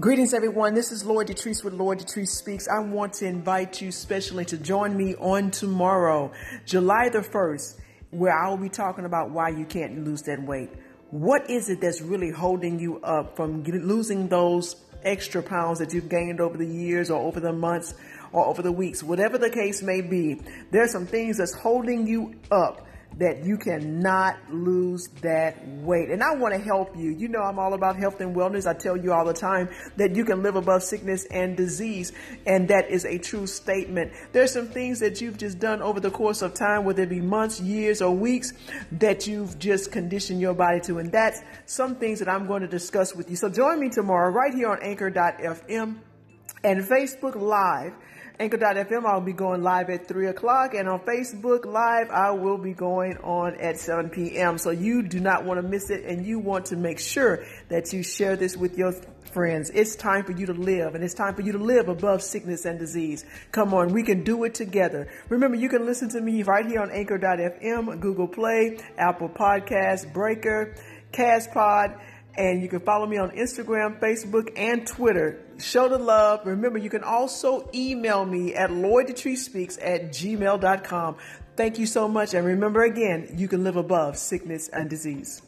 Greetings, everyone. This is Lloyd Detrice with Lloyd Detrice Speaks. I want to invite you specially to join me on tomorrow, July the 1st, where I will be talking about why you can't lose that weight. What is it that's really holding you up from losing those extra pounds that you've gained over the years or over the months or over the weeks? Whatever the case may be, there's some things that's holding you up that you cannot lose that weight. And I want to help you. You know, I'm all about health and wellness. I tell you all the time that you can live above sickness and disease. And that is a true statement. There's some things that you've just done over the course of time, whether it be months, years, or weeks, that you've just conditioned your body to. And that's some things that I'm going to discuss with you. So join me tomorrow right here on anchor.fm and Facebook Live Anchor.fm, I'll be going live at 3 o'clock, and on Facebook Live, I will be going on at 7 p.m. So you do not want to miss it, and you want to make sure that you share this with your friends. It's time for you to live, and it's time for you to live above sickness and disease. Come on, we can do it together. Remember, you can listen to me right here on Anchor.fm, Google Play, Apple Podcasts, Breaker, Castpod and you can follow me on Instagram, Facebook, and Twitter. Show the love. Remember, you can also email me at lloyddetricepeaks at gmail.com. Thank you so much. And remember again, you can live above sickness and disease.